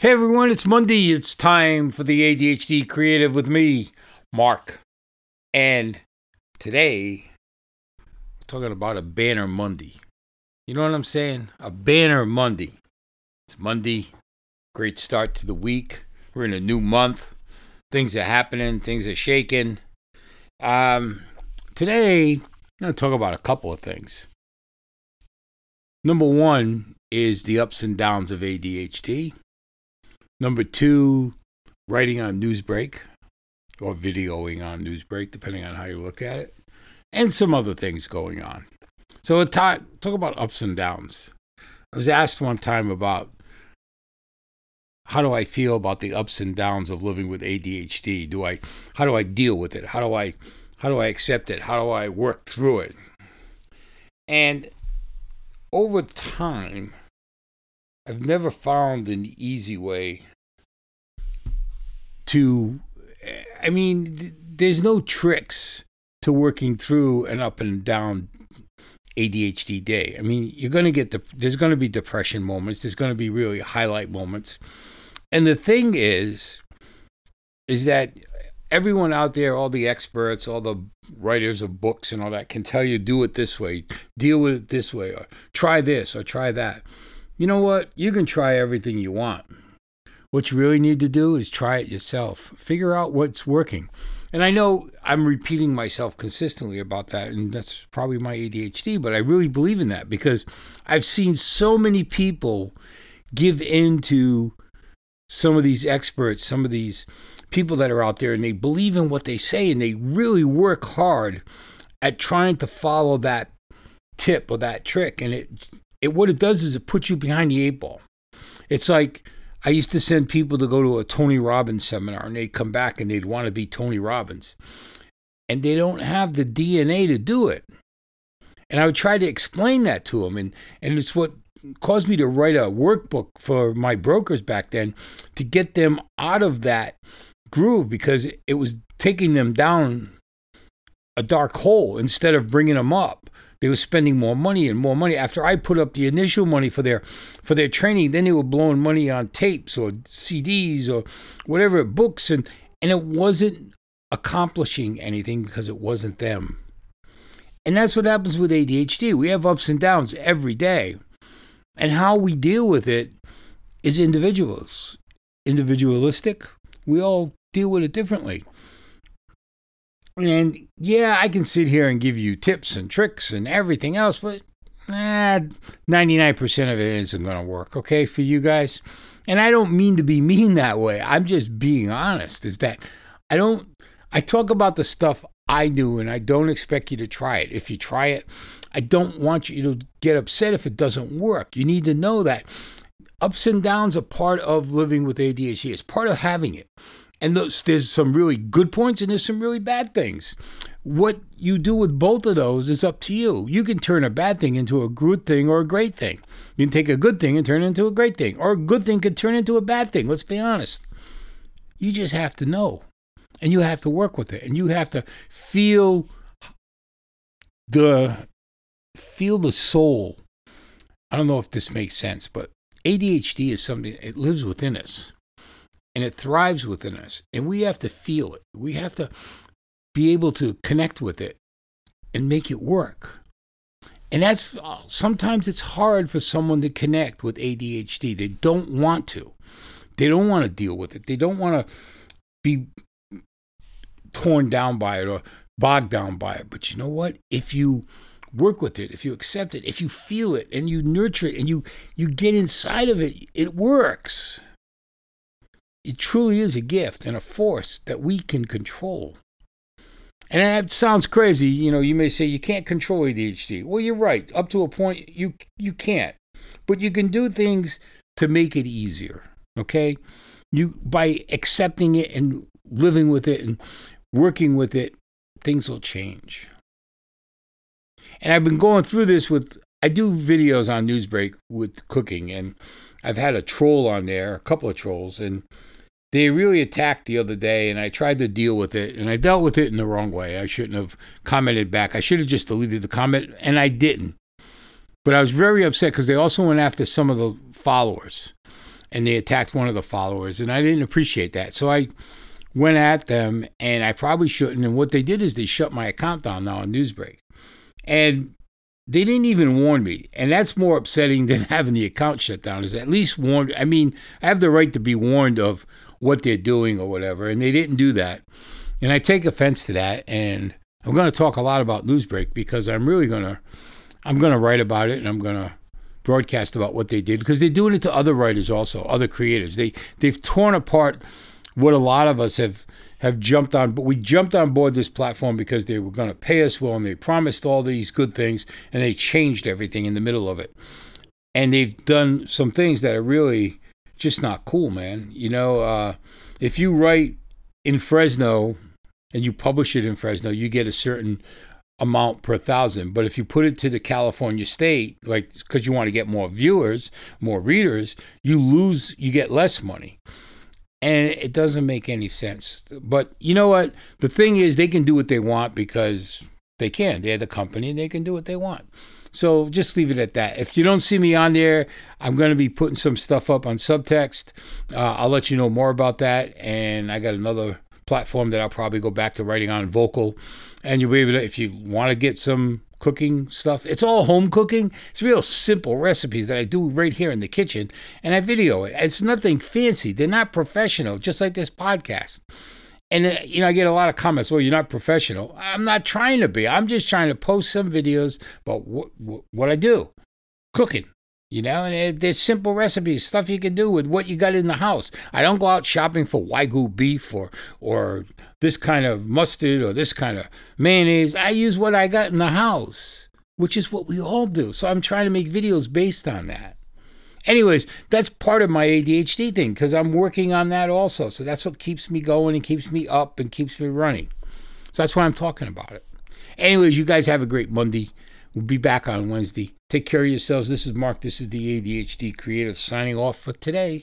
Hey everyone, it's Monday. It's time for the ADHD Creative with me, Mark. And today, we're talking about a banner Monday. You know what I'm saying? A banner Monday. It's Monday, great start to the week. We're in a new month. Things are happening, things are shaking. Um, today, I'm going to talk about a couple of things. Number one is the ups and downs of ADHD. Number two, writing on Newsbreak or videoing on Newsbreak, depending on how you look at it, and some other things going on. So, talk, talk about ups and downs. I was asked one time about how do I feel about the ups and downs of living with ADHD? Do I how do I deal with it? How do I how do I accept it? How do I work through it? And over time, I've never found an easy way to, I mean, there's no tricks to working through an up and down ADHD day. I mean, you're going to get, the, there's going to be depression moments, there's going to be really highlight moments. And the thing is, is that everyone out there, all the experts, all the writers of books and all that can tell you do it this way, deal with it this way, or try this or try that. You know what? You can try everything you want. What you really need to do is try it yourself. Figure out what's working. And I know I'm repeating myself consistently about that, and that's probably my ADHD, but I really believe in that because I've seen so many people give in to some of these experts, some of these people that are out there, and they believe in what they say, and they really work hard at trying to follow that tip or that trick. And it, it what it does is it puts you behind the eight ball. It's like I used to send people to go to a Tony Robbins seminar and they'd come back and they'd want to be Tony Robbins. And they don't have the DNA to do it. And I would try to explain that to them. And, and it's what caused me to write a workbook for my brokers back then to get them out of that groove because it was taking them down a dark hole instead of bringing them up they were spending more money and more money. After i put up the initial money for their for their training then they were blowing money on tapes or cds or whatever books and and it wasn't accomplishing anything because it wasn't them. And that's what happens with adhd we have ups and downs every day. And how we deal with it is individuals individualistic. We all deal with it differently and yeah, I can sit here and give you tips and tricks and everything else, but eh, 99% of it isn't going to work, okay, for you guys. And I don't mean to be mean that way. I'm just being honest. Is that I don't, I talk about the stuff I do and I don't expect you to try it. If you try it, I don't want you to get upset if it doesn't work. You need to know that ups and downs are part of living with ADHD, it's part of having it. And those, there's some really good points and there's some really bad things. What you do with both of those is up to you. You can turn a bad thing into a good thing or a great thing. You can take a good thing and turn it into a great thing, or a good thing could turn into a bad thing. Let's be honest. You just have to know, and you have to work with it, and you have to feel the feel the soul. I don't know if this makes sense, but ADHD is something it lives within us and it thrives within us. And we have to feel it. We have to be able to connect with it and make it work. And that's sometimes it's hard for someone to connect with ADHD. They don't want to. They don't want to deal with it. They don't want to be torn down by it or bogged down by it. But you know what? If you work with it, if you accept it, if you feel it and you nurture it and you you get inside of it, it works. It truly is a gift and a force that we can control. And that sounds crazy. You know, you may say you can't control ADHD. Well, you're right. Up to a point, you you can't. But you can do things to make it easier. Okay, you by accepting it and living with it and working with it, things will change. And I've been going through this with I do videos on Newsbreak with cooking, and I've had a troll on there, a couple of trolls, and they really attacked the other day, and I tried to deal with it, and I dealt with it in the wrong way. I shouldn't have commented back. I should have just deleted the comment, and I didn't. But I was very upset because they also went after some of the followers. and they attacked one of the followers, and I didn't appreciate that. So I went at them, and I probably shouldn't. And what they did is they shut my account down now on Newsbreak, and they didn't even warn me, and that's more upsetting than having the account shut down. Is at least warned. I mean, I have the right to be warned of what they're doing or whatever, and they didn't do that, and I take offense to that. And I'm going to talk a lot about Newsbreak because I'm really going to, I'm going to write about it, and I'm going to broadcast about what they did because they're doing it to other writers also, other creators. They they've torn apart what a lot of us have have jumped on, but we jumped on board this platform because they were going to pay us well and they promised all these good things and they changed everything in the middle of it. And they've done some things that are really just not cool, man. You know, uh, if you write in Fresno and you publish it in Fresno, you get a certain amount per thousand. But if you put it to the California state, like because you want to get more viewers, more readers, you lose, you get less money and it doesn't make any sense. But you know what? The thing is, they can do what they want because they can. They're the company, and they can do what they want. So just leave it at that. If you don't see me on there, I'm going to be putting some stuff up on subtext. Uh, I'll let you know more about that. And I got another platform that I'll probably go back to writing on vocal. And you'll be able to, if you want to get some cooking stuff. It's all home cooking. It's real simple recipes that I do right here in the kitchen and I video it. It's nothing fancy. They're not professional, just like this podcast. And uh, you know, I get a lot of comments. Well, you're not professional. I'm not trying to be. I'm just trying to post some videos about what, what I do, cooking. You know, and there's simple recipes, stuff you can do with what you got in the house. I don't go out shopping for Wagyu beef or or this kind of mustard or this kind of mayonnaise. I use what I got in the house, which is what we all do. So I'm trying to make videos based on that. Anyways, that's part of my ADHD thing because I'm working on that also. So that's what keeps me going and keeps me up and keeps me running. So that's why I'm talking about it. Anyways, you guys have a great Monday. We'll be back on Wednesday. Take care of yourselves. This is Mark. This is the ADHD Creative signing off for today.